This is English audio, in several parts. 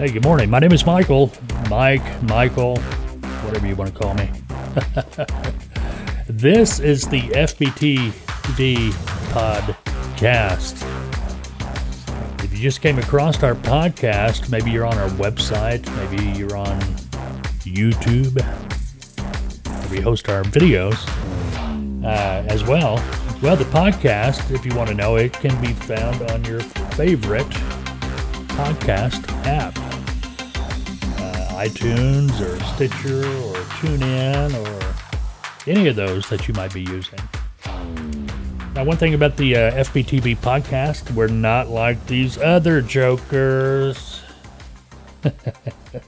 Hey, good morning. My name is Michael. Mike, Michael, whatever you want to call me. this is the FBTV podcast. If you just came across our podcast, maybe you're on our website, maybe you're on YouTube, we host our videos uh, as well. Well, the podcast, if you want to know, it can be found on your favorite podcast app iTunes or Stitcher or TuneIn or any of those that you might be using. Now, one thing about the uh, FBTV podcast, we're not like these other jokers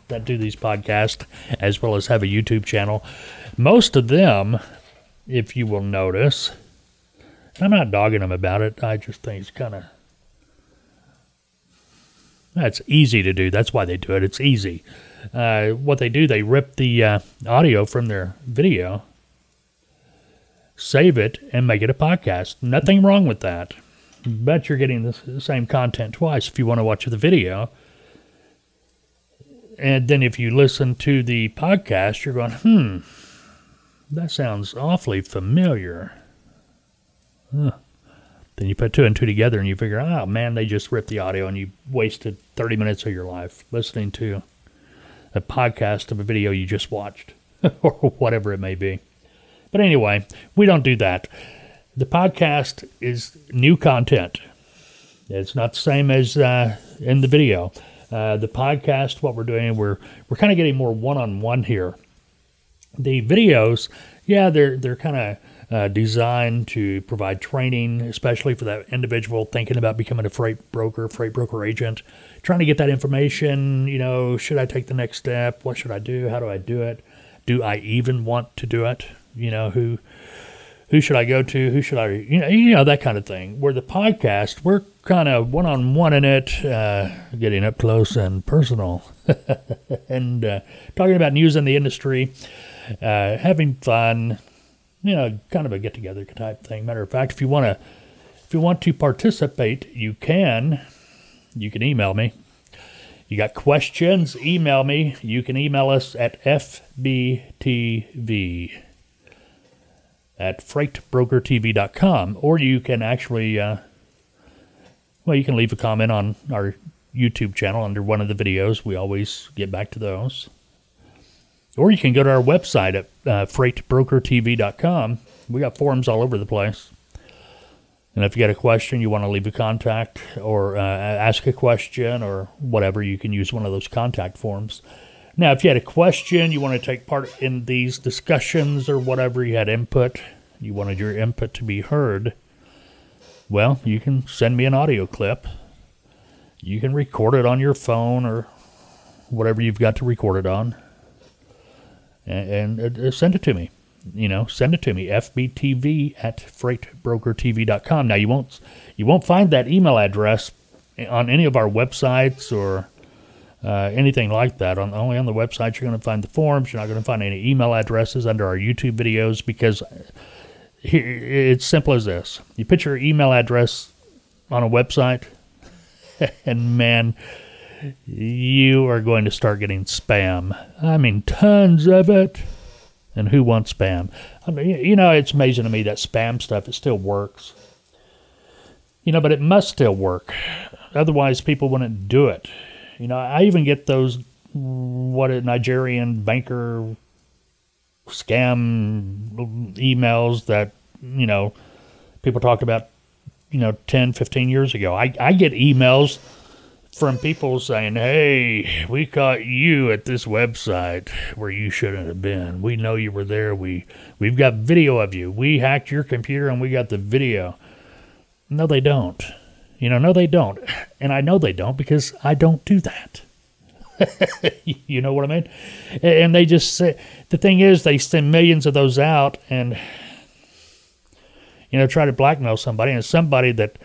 that do these podcasts as well as have a YouTube channel. Most of them, if you will notice, I'm not dogging them about it. I just think it's kind of that's easy to do. That's why they do it. It's easy uh, what they do, they rip the uh, audio from their video, save it, and make it a podcast. Nothing wrong with that. But you're getting the same content twice if you want to watch the video. And then if you listen to the podcast, you're going, hmm, that sounds awfully familiar. Huh. Then you put two and two together and you figure, oh man, they just ripped the audio and you wasted 30 minutes of your life listening to a podcast of a video you just watched or whatever it may be. But anyway, we don't do that. The podcast is new content. It's not the same as uh, in the video. Uh, the podcast, what we're doing, we're we're kind of getting more one-on-one here. The videos, yeah, they're they're kind of uh, designed to provide training, especially for that individual thinking about becoming a freight broker, freight broker agent, trying to get that information. You know, should I take the next step? What should I do? How do I do it? Do I even want to do it? You know, who who should I go to? Who should I, you know, you know that kind of thing. Where the podcast, we're kind of one on one in it, uh, getting up close and personal, and uh, talking about news in the industry, uh, having fun, you know, kind of a get together type thing. Matter of fact, if you want to, if you want to participate, you can. You can email me. You got questions? Email me. You can email us at fbtv at freightbrokertv.com, or you can actually, uh, well, you can leave a comment on our YouTube channel under one of the videos. We always get back to those. Or you can go to our website at uh, freightbrokertv.com. We got forums all over the place. And if you got a question, you want to leave a contact or uh, ask a question or whatever, you can use one of those contact forms. Now, if you had a question, you want to take part in these discussions or whatever, you had input, you wanted your input to be heard, well, you can send me an audio clip. You can record it on your phone or whatever you've got to record it on and, and uh, send it to me. You know, send it to me. FBTV at freightbrokertv.com. Now you won't you won't find that email address on any of our websites or uh, anything like that. On only on the website you're going to find the forms. You're not going to find any email addresses under our YouTube videos because it's simple as this: you put your email address on a website, and man, you are going to start getting spam. I mean, tons of it. And who wants spam? I mean, you know, it's amazing to me that spam stuff it still works. You know, but it must still work. Otherwise, people wouldn't do it. You know, I even get those what a Nigerian banker scam emails that you know people talked about you know 10 15 years ago i, I get emails from people saying, "Hey, we caught you at this website where you shouldn't have been. We know you were there. We we've got video of you. We hacked your computer and we got the video." No, they don't. You know, no, they don't. And I know they don't because I don't do that. you know what I mean? And they just say the thing is they send millions of those out and you know try to blackmail somebody and somebody that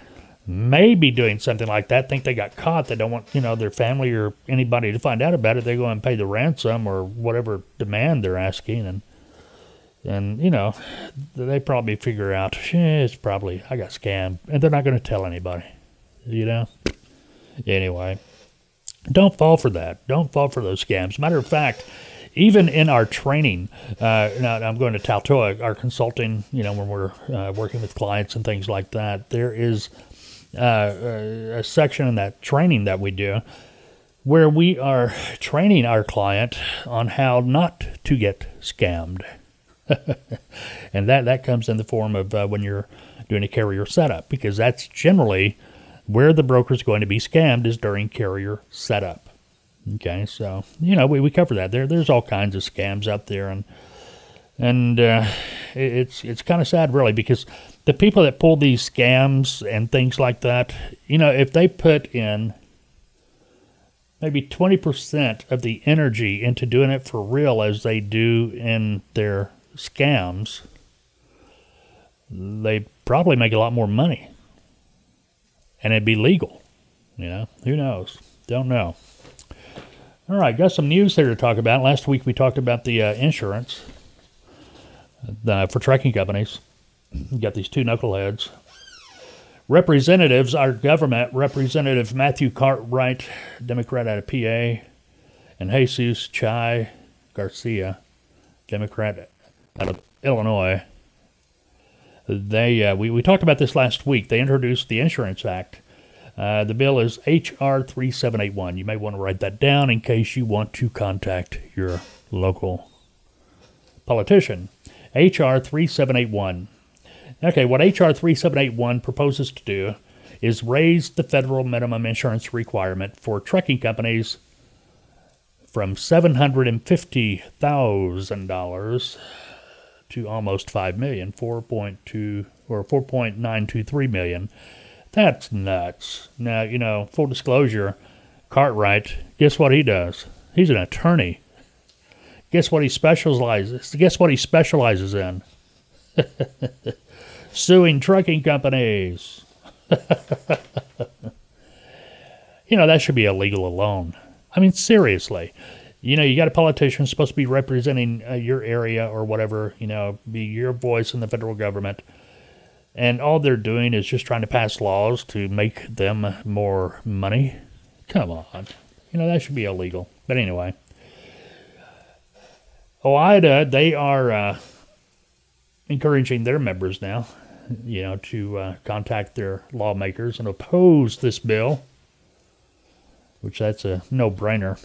may be doing something like that, think they got caught, they don't want, you know, their family or anybody to find out about it, they go and pay the ransom or whatever demand they're asking and and you know, they probably figure out, eh, it's probably I got scammed and they're not going to tell anybody. You know? Anyway, Don't fall for that. Don't fall for those scams. Matter of fact, even in our training, uh, now I'm going to Taltoa, our consulting, you know, when we're uh, working with clients and things like that, there is uh, a section in that training that we do where we are training our client on how not to get scammed. and that, that comes in the form of uh, when you're doing a carrier setup, because that's generally where the broker is going to be scammed is during carrier setup. Okay, so you know we, we cover that. There there's all kinds of scams out there, and and uh, it's it's kind of sad really because the people that pull these scams and things like that, you know, if they put in maybe 20% of the energy into doing it for real as they do in their scams, they probably make a lot more money. And it'd be legal. You know, who knows? Don't know. All right, got some news here to talk about. Last week we talked about the uh, insurance uh, for trucking companies. You got these two knuckleheads. Representatives, our government, Representative Matthew Cartwright, Democrat out of PA, and Jesus Chuy Garcia, Democrat out of Illinois. They uh, we, we talked about this last week. They introduced the Insurance Act. Uh, the bill is H.R. 3781. You may want to write that down in case you want to contact your local politician. H.R. 3781. Okay, what H.R. 3781 proposes to do is raise the federal minimum insurance requirement for trucking companies from $750,000 to almost 5 million, 4.2 or 4.923 million. That's nuts. Now, you know, full disclosure, Cartwright, guess what he does? He's an attorney. Guess what he specializes? Guess what he specializes in? Suing trucking companies. you know, that should be illegal alone. I mean, seriously you know, you got a politician supposed to be representing uh, your area or whatever, you know, be your voice in the federal government. And all they're doing is just trying to pass laws to make them more money. Come on. You know, that should be illegal. But anyway, OOIDA, they are uh, encouraging their members now, you know, to uh, contact their lawmakers and oppose this bill, which that's a no brainer.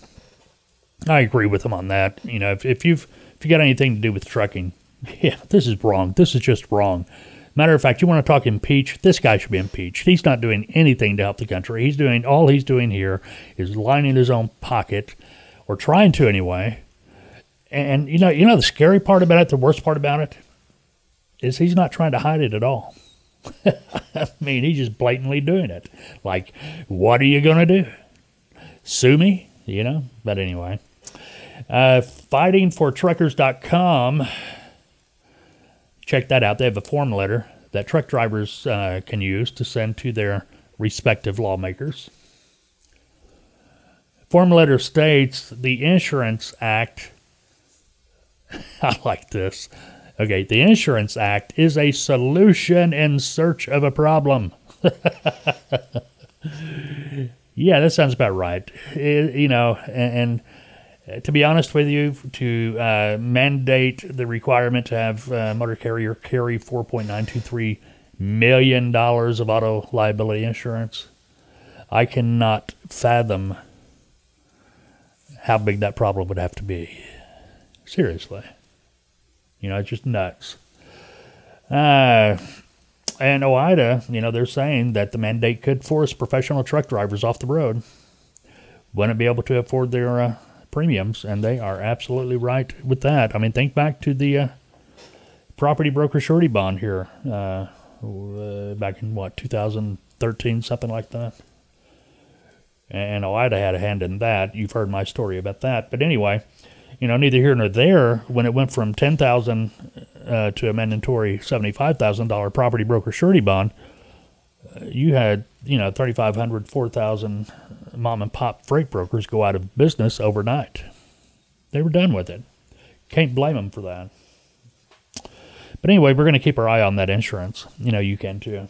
I agree with them on that. You know, if, if you've if you got anything to do with trucking, yeah, this is wrong. This is just wrong. Matter of fact, you want to talk impeach? This guy should be impeached. He's not doing anything to help the country. He's doing all he's doing here is lining his own pocket, or trying to anyway. And you know, you know the scary part about it, the worst part about it, is he's not trying to hide it at all. I mean, he's just blatantly doing it. Like, what are you gonna do? Sue me? You know? But anyway. Uh, fightingfortruckers.com. Check that out. They have a form letter that truck drivers uh, can use to send to their respective lawmakers. Form letter states the Insurance Act. I like this. Okay, the Insurance Act is a solution in search of a problem. yeah, that sounds about right. It, you know, and, and to be honest with you, to uh, mandate the requirement to have uh, motor carrier carry $4.923 million of auto liability insurance, I cannot fathom how big that problem would have to be. Seriously. You know, it's just nuts. Uh, and OOIDA, you know, they're saying that the mandate could force professional truck drivers off the road. Wouldn't be able to afford their uh, premiums, and they are absolutely right with that. I mean, think back to the uh, property broker surety bond here uh, uh, back in what 2013, something like that. And OOIDA had a hand in that. You've heard my story about that. But anyway, you know, neither here nor there. When it went from ten thousand uh, to a mandatory seventy-five thousand dollar property broker surety bond, uh, you had you know 3,500, 4,000 mom and pop freight brokers go out of business overnight. They were done with it. Can't blame them for that. But anyway, we're going to keep our eye on that insurance. You know, you can too.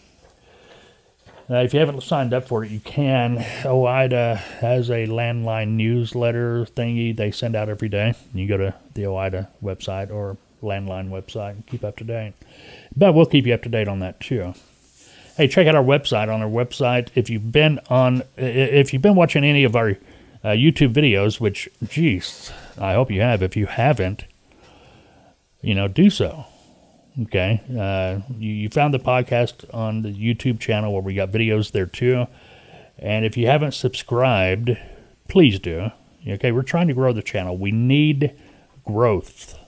Uh, if you haven't signed up for it, you can. OOIDA has a landline newsletter thingy they send out every day. You go to the OOIDA website or landline website and keep up to date. But we'll keep you up to date on that too. Hey, check out our website. On our website, if you've been on, if you've been watching any of our uh, YouTube videos, which, geez, I hope you have. If you haven't, you know, do so. Okay. Uh, you, you found the podcast on the YouTube channel where we got videos there too. And if you haven't subscribed, please do. Okay. We're trying to grow the channel. We need growth.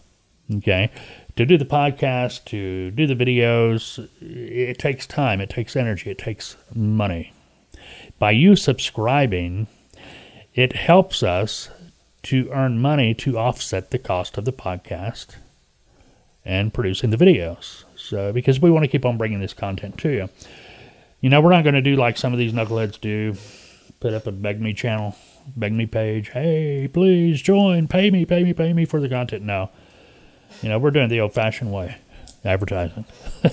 Okay. To do the podcast, to do the videos, it takes time, it takes energy, it takes money. By you subscribing, it helps us to earn money to offset the cost of the podcast and producing the videos. So, because we want to keep on bringing this content to you. You know, we're not going to do like some of these knuckleheads do put up a beg me channel, beg me page. Hey, please join, pay me, pay me, pay me for the content. No. You know, we're doing the old fashioned way advertising.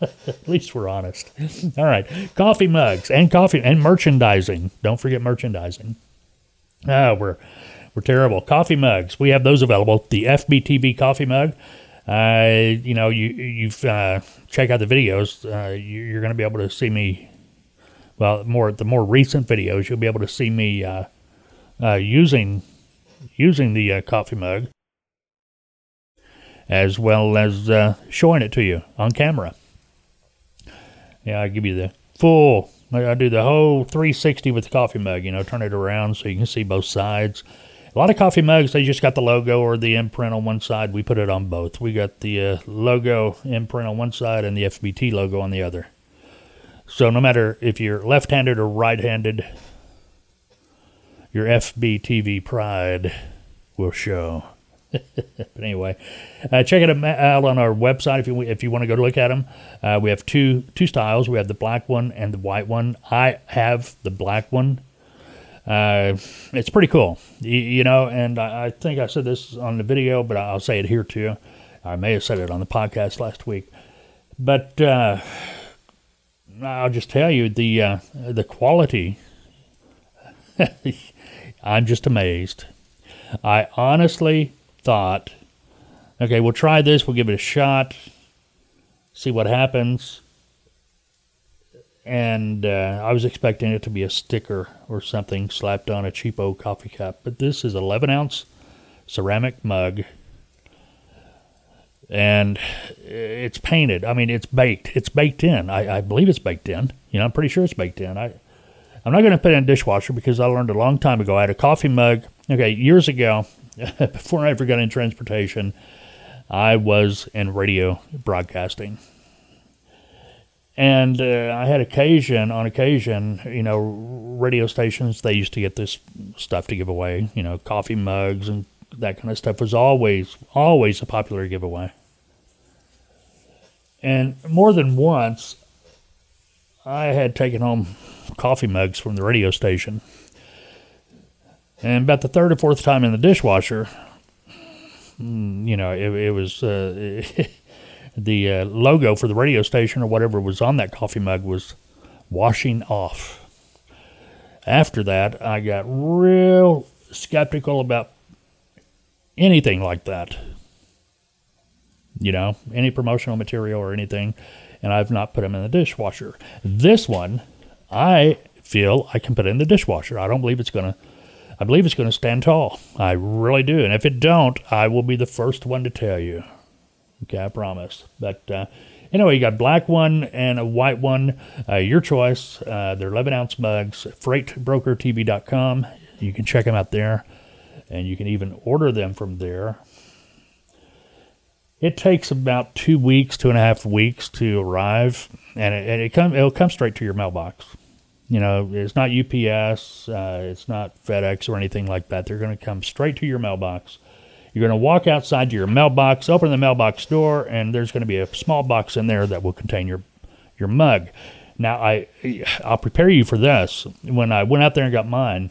At least we're honest. All right. Coffee mugs and coffee and merchandising. Don't forget merchandising. Ah, we're we're terrible. Coffee mugs. We have those available. The FBTV coffee mug uh, you know, you you've uh, check out the videos. Uh, you, are going to be able to see me. Well, more the more recent videos, you'll be able to see me uh, uh, using using the uh, coffee mug, as well as showing it to you on camera. Yeah, I give you the full. I do the whole 360 with the coffee mug. You know, turn it around so you can see both sides. A lot of coffee mugs, they just got the logo or the imprint on one side. We put it on both. We got the uh, logo imprint on one side and the FBT logo on the other. So no matter if you're left handed or right handed, your FBTV pride will show. but anyway, uh, check it out on our website if you if you want to go to look at them. Uh, we have two two styles. We have the black one and the white one. I have the black one uh, it's pretty cool, you, you know. And I, I, think I said this on the video, but I'll say it here too. I may have said it on the podcast last week, but uh, I'll just tell you the uh, the quality. I'm just amazed. I honestly thought, okay, we'll try this. We'll give it a shot. See what happens and uh, I was expecting it to be a sticker or something slapped on a cheapo coffee cup, but this is 11 ounce ceramic mug, and it's painted. I mean, it's baked. It's baked in. I, I believe it's baked in. You know, I'm pretty sure it's baked in. I, I'm not going to put it in a dishwasher because I learned a long time ago. I had a coffee mug. Okay, years ago, before I ever got in transportation, I was in radio broadcasting and uh, I had occasion, on occasion, you know, radio stations, they used to get this stuff to give away, you know, coffee mugs and that kind of stuff was always, always a popular giveaway. And more than once, I had taken home coffee mugs from the radio station. And about the third or fourth time in the dishwasher, mm, you know, it, it was. Uh, the uh, logo for the radio station or whatever was on that coffee mug was washing off. After that, I got real skeptical about anything like that. You know, any promotional material or anything, and I've not put them in the dishwasher. This one, I feel I can put in the dishwasher. I don't believe it's going to. I believe it's going to stand tall. I really do. And if it don't, I will be the first one to tell you. Okay, I promise. But uh, anyway, you got black one and a white one. Uh, your choice. Uh, they're 11 ounce mugs. FreightBrokerTV.com. You can check them out there, and you can even order them from there. It takes about two weeks, two and a half weeks to arrive, and it, and it come it'll come straight to your mailbox. You know, it's not UPS, uh, it's not FedEx or anything like that. They're going to come straight to your mailbox you're going to walk outside to your mailbox, open the mailbox door, and there's going to be a small box in there that will contain your your mug. Now I I'll prepare you for this. When I went out there and got mine,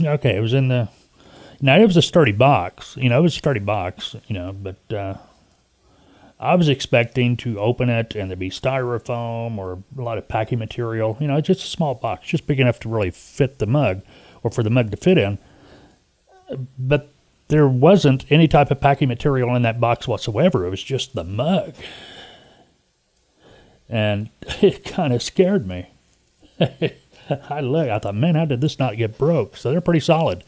okay, it was in the now it was a sturdy box. You know, it was a sturdy box. You know, but uh, I was expecting to open it and there'd be styrofoam or a lot of packing material. You know, just a small box, just big enough to really fit the mug or for the mug to fit in. But there wasn't any type of packing material in that box whatsoever. It was just the mug. And it kind of scared me. I look, I thought, man, how did this not get broke? So they're pretty solid.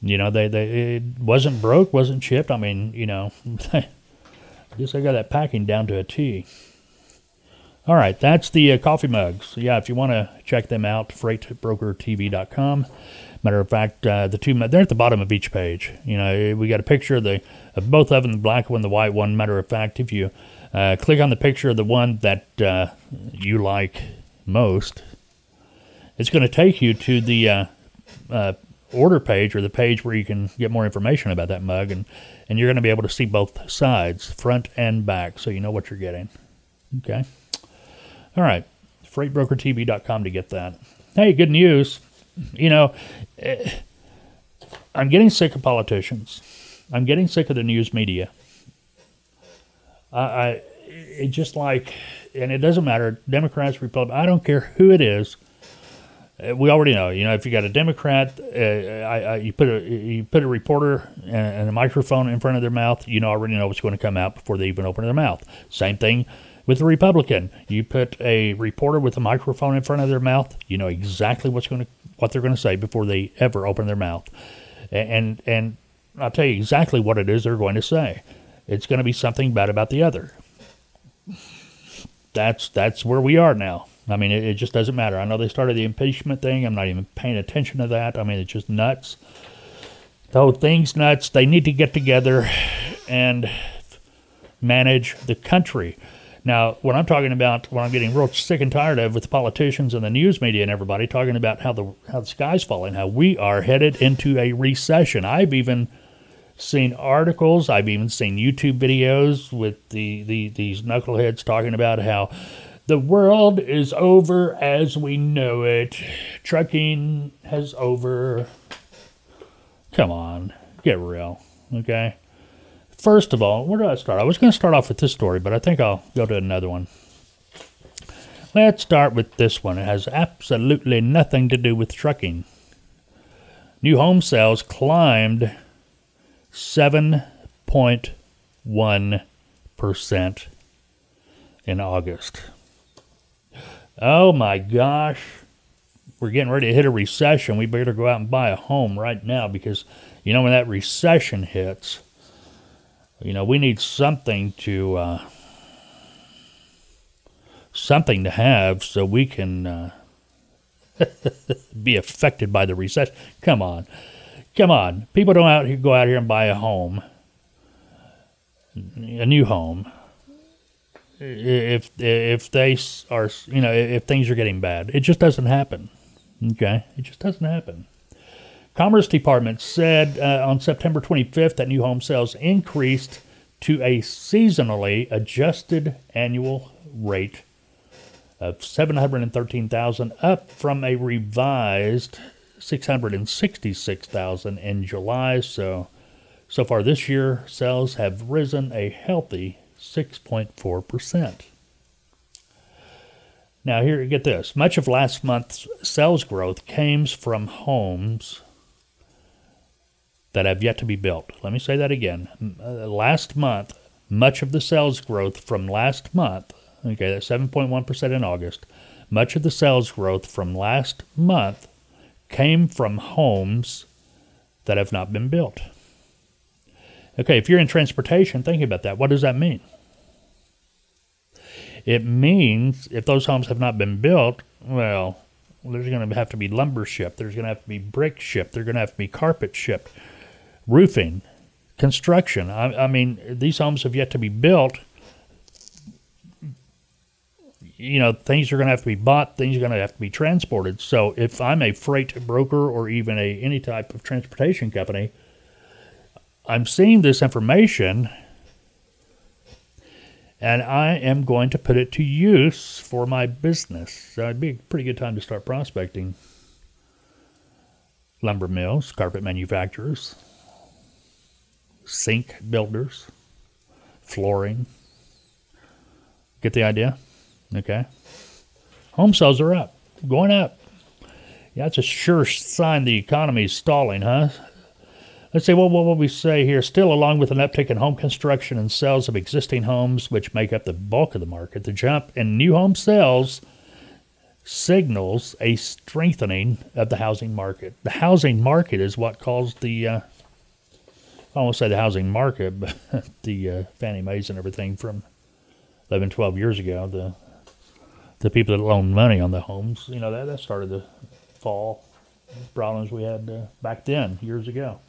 You know, they, they it wasn't broke, wasn't chipped. I mean, you know, I guess I got that packing down to a T. All right, that's the uh, coffee mugs. Yeah, if you want to check them out, freightbrokertv.com. Matter of fact, uh, the two they're at the bottom of each page. You know, we got a picture of the of both of them, the black one, the white one. Matter of fact, if you uh, click on the picture of the one that uh, you like most, it's going to take you to the uh, uh, order page or the page where you can get more information about that mug, and and you're going to be able to see both sides, front and back, so you know what you're getting. Okay. All right. FreightBrokerTV.com to get that. Hey, good news you know, eh, I'm getting sick of politicians. I'm getting sick of the news media. I, I it just like, and it doesn't matter, Democrats, Republicans, I don't care who it is. Eh, we already know, you know, if you got a Democrat, uh, I, I, you put a you put a reporter and, a microphone in front of their mouth, you know already know what's going to come out before they even open their mouth. Same thing with a Republican, you put a reporter with a microphone in front of their mouth, you know exactly what's going to what they're going to say before they ever open their mouth, and and I'll tell you exactly what it is they're going to say. It's going to be something bad about the other. That's that's where we are now. I mean, it, it just doesn't matter. I know they started the impeachment thing. I'm not even paying attention to that. I mean, it's just nuts. The whole thing's nuts. They need to get together and manage the country. Now, what I'm talking about, what I'm getting real sick and tired of with the politicians and the news media and everybody talking about how the how the sky's falling, how we are headed into a recession. I've even seen articles, I've even seen YouTube videos with the, the these knuckleheads talking about how the world is over as we know it. Trucking has over. Come on, get real, okay? First of all, where do I start? I was going to start off with this story, but I think I'll go to another one. Let's start with this one. It has absolutely nothing to do with trucking. New home sales climbed 7.1% in August. Oh my gosh. We're getting ready to hit a recession. We better go out and buy a home right now because, you know, when that recession hits, you know, we need something to uh, something to have so we can uh, be affected by the recession. Come on, come on. People don't out here go out here and buy a home, a new home. If if they are you know if things are getting bad, it just doesn't happen. Okay, it just doesn't happen. Commerce Department said uh, on September 25th that new home sales increased to a seasonally adjusted annual rate of 713,000 up from a revised 666,000 in July so so far this year sales have risen a healthy 6.4%. Now, here, get this. Much of last month's sales growth came from homes that have yet to be built. Let me say that again. Uh, last month, much of the sales growth from last month, okay, that's 7.1% in August, much of the sales growth from last month came from homes that have not been built. Okay, if you're in transportation, think about that. What does that mean? It means if those homes have not been built, well, there's going to have to be lumber shipped. There's going to have to be brick shipped. There's going to have to be carpet shipped, roofing, construction. I, I mean, these homes have yet to be built. You know, things are going to have to be bought. Things are going to have to be transported. So, if I'm a freight broker or even a any type of transportation company, I'm seeing this information and I am going to put it to use for my business. So it'd be a pretty good time to start prospecting lumber mills, carpet manufacturers, sink builders, flooring, Get the idea? Okay. Home sales are up, going up. Yeah, that's a sure sign the economy is stalling, huh? Let's see, what will we say here? Still, along with an uptick in home construction and sales of existing homes, which make up the bulk of the market, the jump in new home sales signals a strengthening of the housing market. The housing market is what caused the, uh, I won't say the housing market, but the uh, Fannie Mae's and everything from 11, 12 years ago, the the people that loaned money on the homes, you know, that, that started to fall. Problems we had uh, back then, years ago.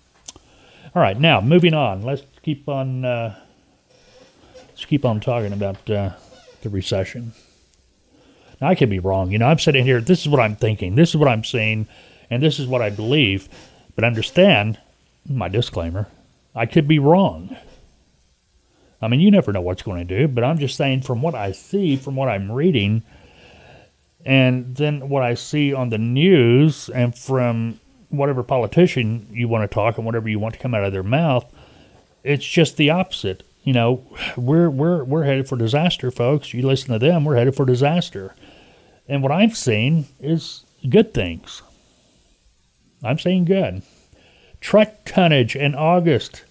All right, now moving on. Let's keep on. Uh, let's keep on talking about uh, the recession. Now I could be wrong. You know, I'm sitting here. This is what I'm thinking. This is what I'm seeing, and this is what I believe. But understand my disclaimer. I could be wrong. I mean, you never know what's going to do. But I'm just saying, from what I see, from what I'm reading, and then what I see on the news, and from whatever politician you want to talk and whatever you want to come out of their mouth, it's just the opposite. You know, we're we're we're headed for disaster, folks. You listen to them, we're headed for disaster. And what I've seen is good things. I'm saying good. Truck tonnage in August.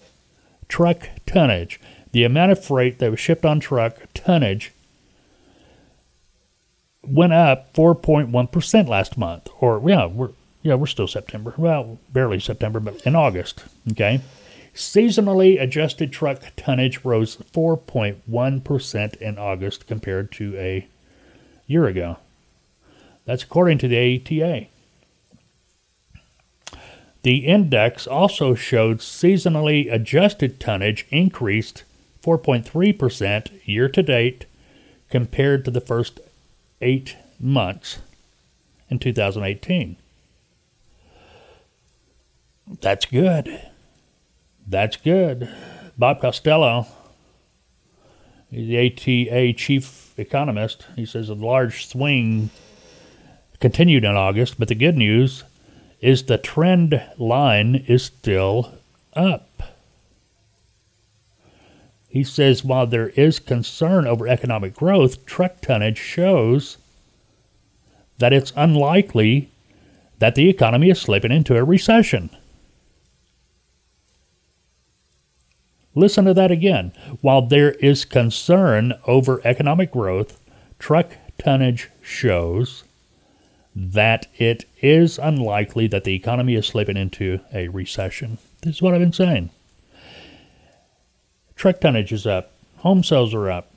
Truck tonnage. The amount of freight that was shipped on truck tonnage went up 4.1% last month. Or, yeah, we're yeah, we're still September. Well, barely September, but in August. Okay. Seasonally adjusted truck tonnage rose 4.1% in August compared to a year ago. That's according to the ATA. The index also showed seasonally adjusted tonnage increased 4.3% year to date compared to the first eight months in 2018. That's good. That's good. Bob Costello, the ATA chief economist, he says a large swing continued in August, but the good news is the trend line is still up. He says while there is concern over economic growth, truck tonnage shows that it's unlikely that the economy is slipping into a recession. Listen to that again. While there is concern over economic growth, truck tonnage shows that it is unlikely that the economy is slipping into a recession. This is what I've been saying. Truck tonnage is up, home sales are up.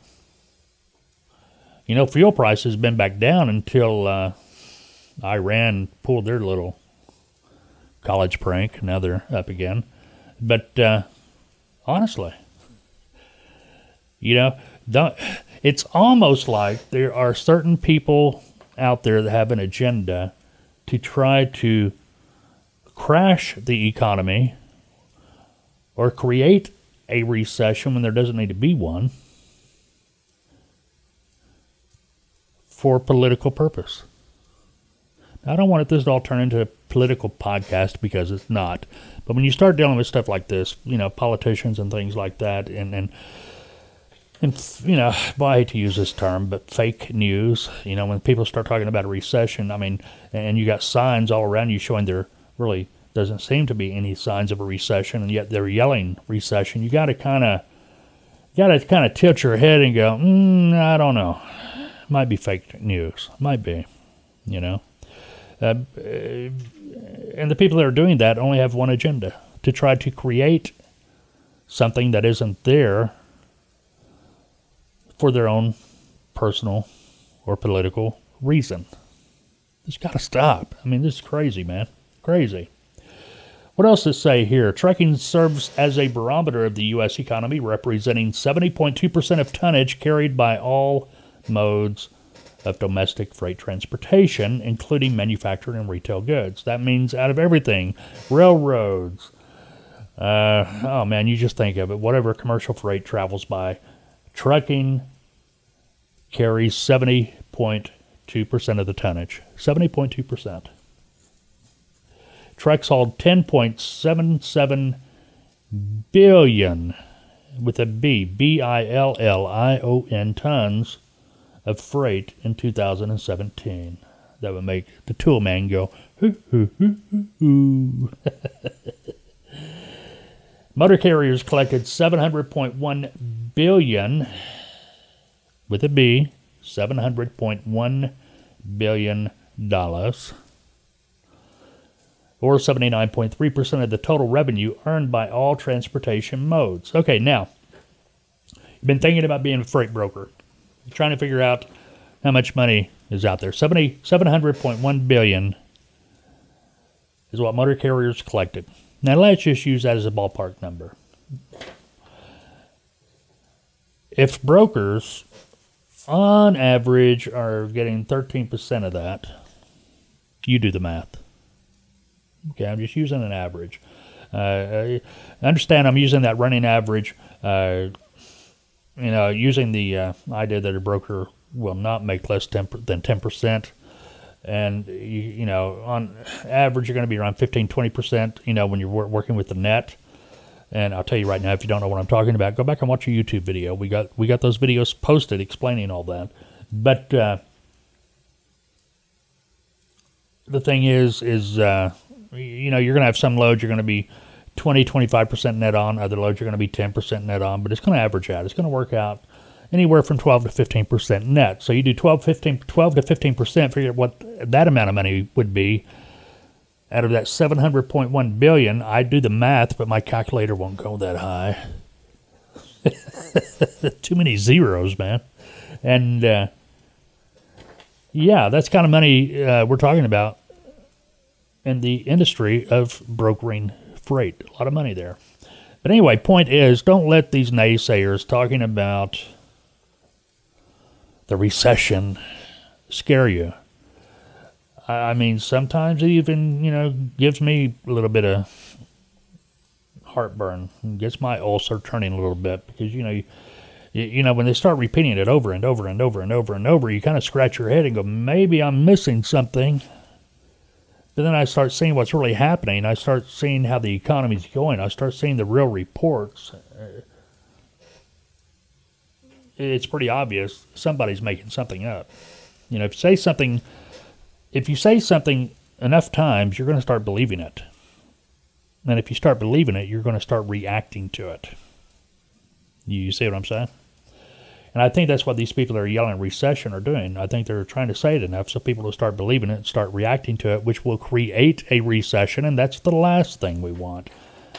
You know, fuel prices have been back down until uh, Iran pulled their little college prank. Now they're up again. But uh, honestly. You know, it's almost like there are certain people out there that have an agenda to try to crash the economy or create a recession when there doesn't need to be one for political purpose. I don't want this to all turn into a political podcast because it's not. But when you start dealing with stuff like this, you know, politicians and things like that, and and and you know, I hate to use this term, but fake news. You know, when people start talking about a recession, I mean, and you got signs all around you showing there really doesn't seem to be any signs of a recession, and yet they're yelling recession. You got to kind of got to kind of tilt your head and go, mm, I don't know, might be fake news, might be, you know. Uh, and the people that are doing that only have one agenda to try to create something that isn't there for their own personal or political reason. This got to stop. I mean, this is crazy, man. Crazy. What else does it say here? Trucking serves as a barometer of the U.S. economy, representing 70.2% of tonnage carried by all modes of domestic freight transportation, including manufactured and retail goods. That means out of everything, railroads. Uh, oh man, you just think of it. Whatever commercial freight travels by, trucking carries 70.2% of the tonnage. 70.2%. Trucks hauled 10.77 billion with a B, B I L L I O N tons of freight in 2017. That would make the tool man go, hoo, hoo, hoo, hoo, hoo. Motor carriers collected 700.1 billion with a B, 700.1 billion dollars or 79.3% of the total revenue earned by all transportation modes. Okay, now, you've been thinking about being a freight broker. You're trying to figure out how much money is out there. 70, 700.1 billion is what motor carriers collected. Now let's just use that as a ballpark number. If brokers on average are getting 13% of that, you do the math. Okay, I'm just using an average. Uh, I understand I'm using that running average, uh, you know, using the uh, idea that a broker will not make less than 10%. And, you, you know, on average, you're going to be around 15, 20%, you know, when you're working with the net. And I'll tell you right now, if you don't know what I'm talking about, go back and watch a YouTube video. We got we got those videos posted explaining all that. But uh, the thing is, is uh, you know, you're going to have some loads you're going to be 20, 25% net on. Other loads you're going to be 10% net on. But it's going to average out. It's going to work out anywhere from 12 to 15% net. So you do 12, 15, 12 to 15%, figure out what that amount of money would be out of that 700.1 billion. I do the math, but my calculator won't go that high. Too many zeros, man. And uh, yeah, that's kind of money uh, we're talking about in the industry of brokering freight. A lot of money there. But anyway, point is, don't let these naysayers talking about the recession scare you. I mean, sometimes it even, you know, gives me a little bit of heartburn, gets my ulcer turning a little bit because, you know, you, you know, when they start repeating it over and over and over and over and over, you kind of scratch your head and go, maybe I'm missing something. But then I start seeing what's really happening. I start seeing how the economy's going. I start seeing the real reports. It's pretty obvious somebody's making something up. You know, if you say something, if you say something enough times, you're going to start believing it. And if you start believing it, you're going to start reacting to it. You see what I'm saying? And I think that's what these people that are yelling recession are doing. I think they're trying to say it enough so people will start believing it and start reacting to it, which will create a recession, and that's the last thing we want.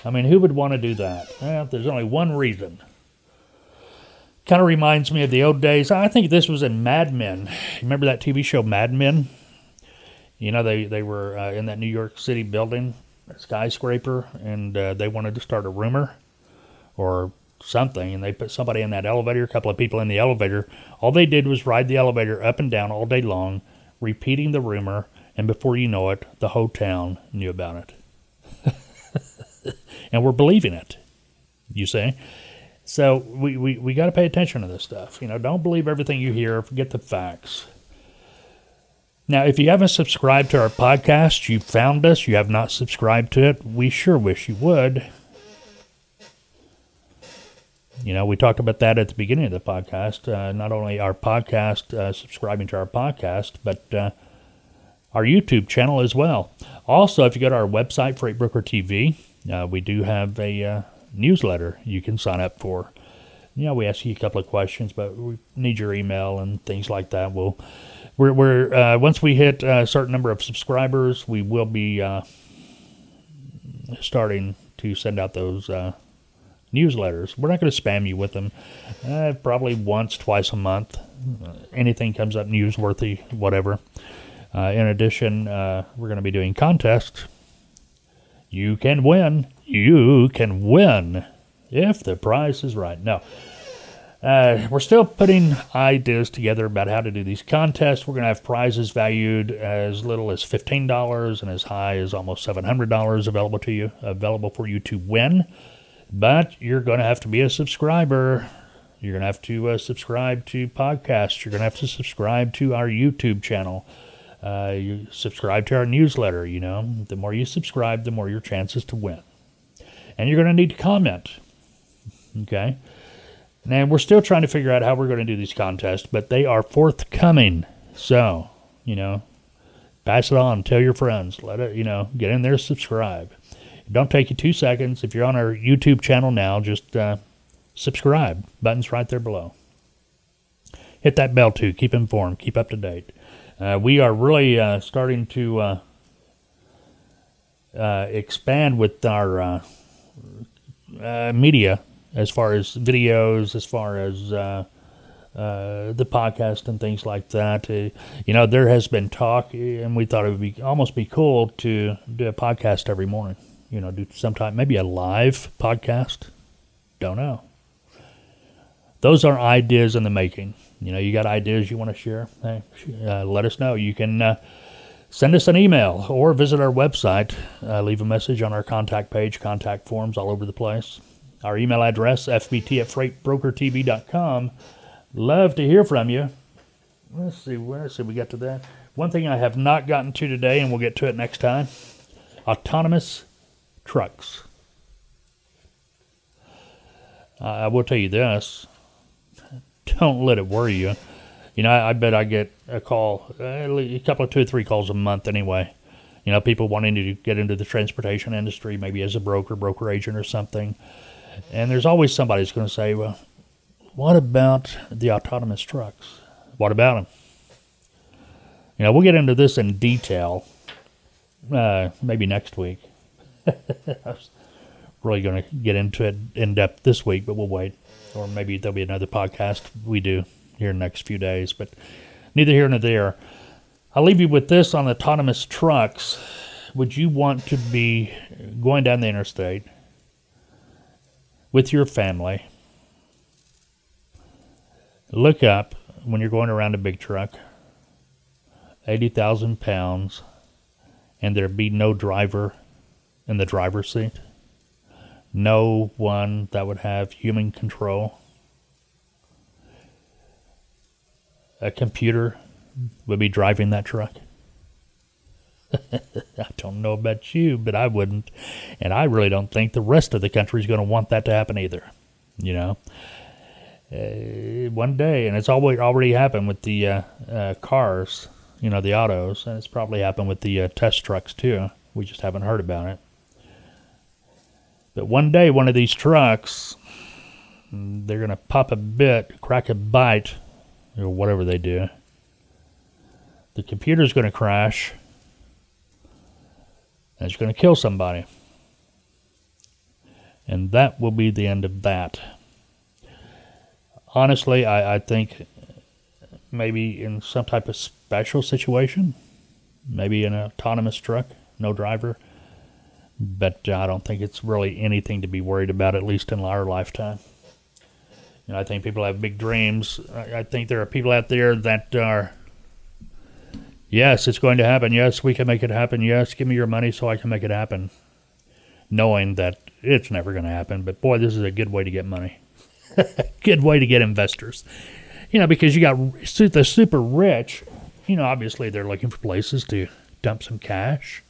I mean, who would want to do that? Well, there's only one reason. Kind of reminds me of the old days. I think this was in Mad Men. Remember that TV show Mad Men? You know, they, they were uh, in that New York City building, skyscraper, and uh, they wanted to start a rumor or something and they put somebody in that elevator, a couple of people in the elevator. All they did was ride the elevator up and down all day long, repeating the rumor, and before you know it, the whole town knew about it. and we're believing it, you say. So we, we, we got to pay attention to this stuff. You know, don't believe everything you hear, forget the facts. Now, if you haven't subscribed to our podcast, you found us, you have not subscribed to it, we sure wish you would. You know, we talked about that at the beginning of the podcast. Uh, not only our podcast, uh, subscribing to our podcast, but uh, our YouTube channel as well. Also, if you go to our website, Freight Broker TV, uh, we do have a uh, newsletter you can sign up for. You know, we ask you a couple of questions, but we need your email and things like that. We'll, we're, we're uh, once we hit a certain number of subscribers, we will be starting to send out those newsletters. We're not going to spam you with them. Uh, probably once, twice a month. Uh, anything comes up newsworthy, whatever. Uh, in addition, uh, we're going to be doing contests. You can win. You can win if the price is right. No. Uh, we're still putting ideas together about how to do these contests. We're going to have prizes valued as little as $15 and as high as almost $700 available to you, available for you to win. But you're going to have to be a subscriber. You're going to have to uh, subscribe to podcasts. You're going to have to subscribe to our YouTube channel. Uh, you subscribe to our newsletter. You know, the more you subscribe, the more your chances to win. And you're going to need to comment. Okay. And we're still trying to figure out how we're going to do these contests, but they are forthcoming. So, you know, pass it on, tell your friends, let it, you know, get in there, subscribe. It don't take you two seconds. If you're on our YouTube channel now, just uh, subscribe. Button's right there below. Hit that bell too. Keep informed. Keep up to date. Uh, we are really uh, starting to uh, uh, expand with our uh, media as far as videos, as far as uh, uh, the podcast and things like that. Uh, you know, there has been talk, and we thought it would be almost be cool to do a podcast every morning. You know, do sometime maybe a live podcast. Don't know. Those are ideas in the making. You know, you got ideas you want to share? Hey, uh, let us know. You can uh, send us an email or visit our website. Uh, leave a message on our contact page, contact forms all over the place. Our email address, fbt at freightbrokertv.com. Love to hear from you. Let's see, let's we got to that. One thing I have not gotten to today, and we'll get to it next time autonomous trucks. Uh, I will tell you this don't let it worry you. You know, I, I bet I get a call, uh, a couple of two or three calls a month anyway. You know, people wanting to get into the transportation industry, maybe as a broker, broker agent, or something. And there's always somebody who's going to say, well, what about the autonomous trucks? What about them? You know, we'll get into this in detail uh, maybe next week. I was really going to get into it in depth this week, but we'll wait. Or maybe there'll be another podcast we do here in the next few days. But neither here nor there. I'll leave you with this on autonomous trucks. Would you want to be going down the interstate with your family. Look up when you're going around a big truck, 80,000 pounds, and there be no driver in the driver's seat. No one that would have human control. A computer would be driving that truck. I don't know about you, but I wouldn't. And I really don't think the rest of the country is going to want that to happen either. You know, uh, one day, and it's always already happened with the uh, uh, cars, you know, the autos, and it's probably happened with the uh, test trucks too. We just haven't heard about it. But one day, one of these trucks, they're going to pop a bit, crack a bite, or whatever they do. The computer's going to crash it's going to kill somebody. And that will be the end of that. Honestly, I, I think maybe in some type of special situation, maybe an autonomous truck, no driver. But I don't think it's really anything to be worried about, at least in our lifetime. You know, I think people have big dreams. I, I think there are people out there that are Yes, it's going to happen. Yes, we can make it happen. Yes, give me your money so I can make it happen. Knowing that it's never going to happen. But boy, this is a good way to get money. good way to get investors. You know, because you got the super rich, you know, obviously they're looking for places to dump some cash.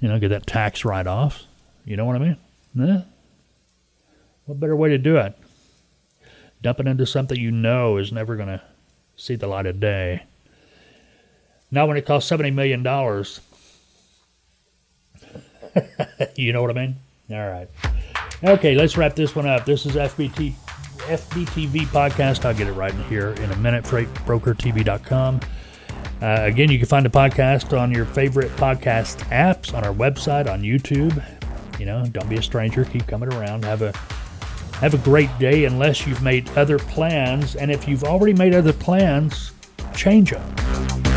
You know, get that tax write off. You know what I mean? Yeah. What better way to do it? Dump it into something you know is never going to see the light of day. Not when it costs $70 million. you know what I mean? All right. Okay, let's wrap this one up. This is FBT, FBTV podcast. I'll get it right in here in a minute. FreightBrokerTV.com. Uh, again, you can find the podcast on your favorite podcast apps, on our website, on YouTube. You know, don't be a stranger. Keep coming around. Have a have a great day, unless you've made other plans. And if you've already made other plans, change them.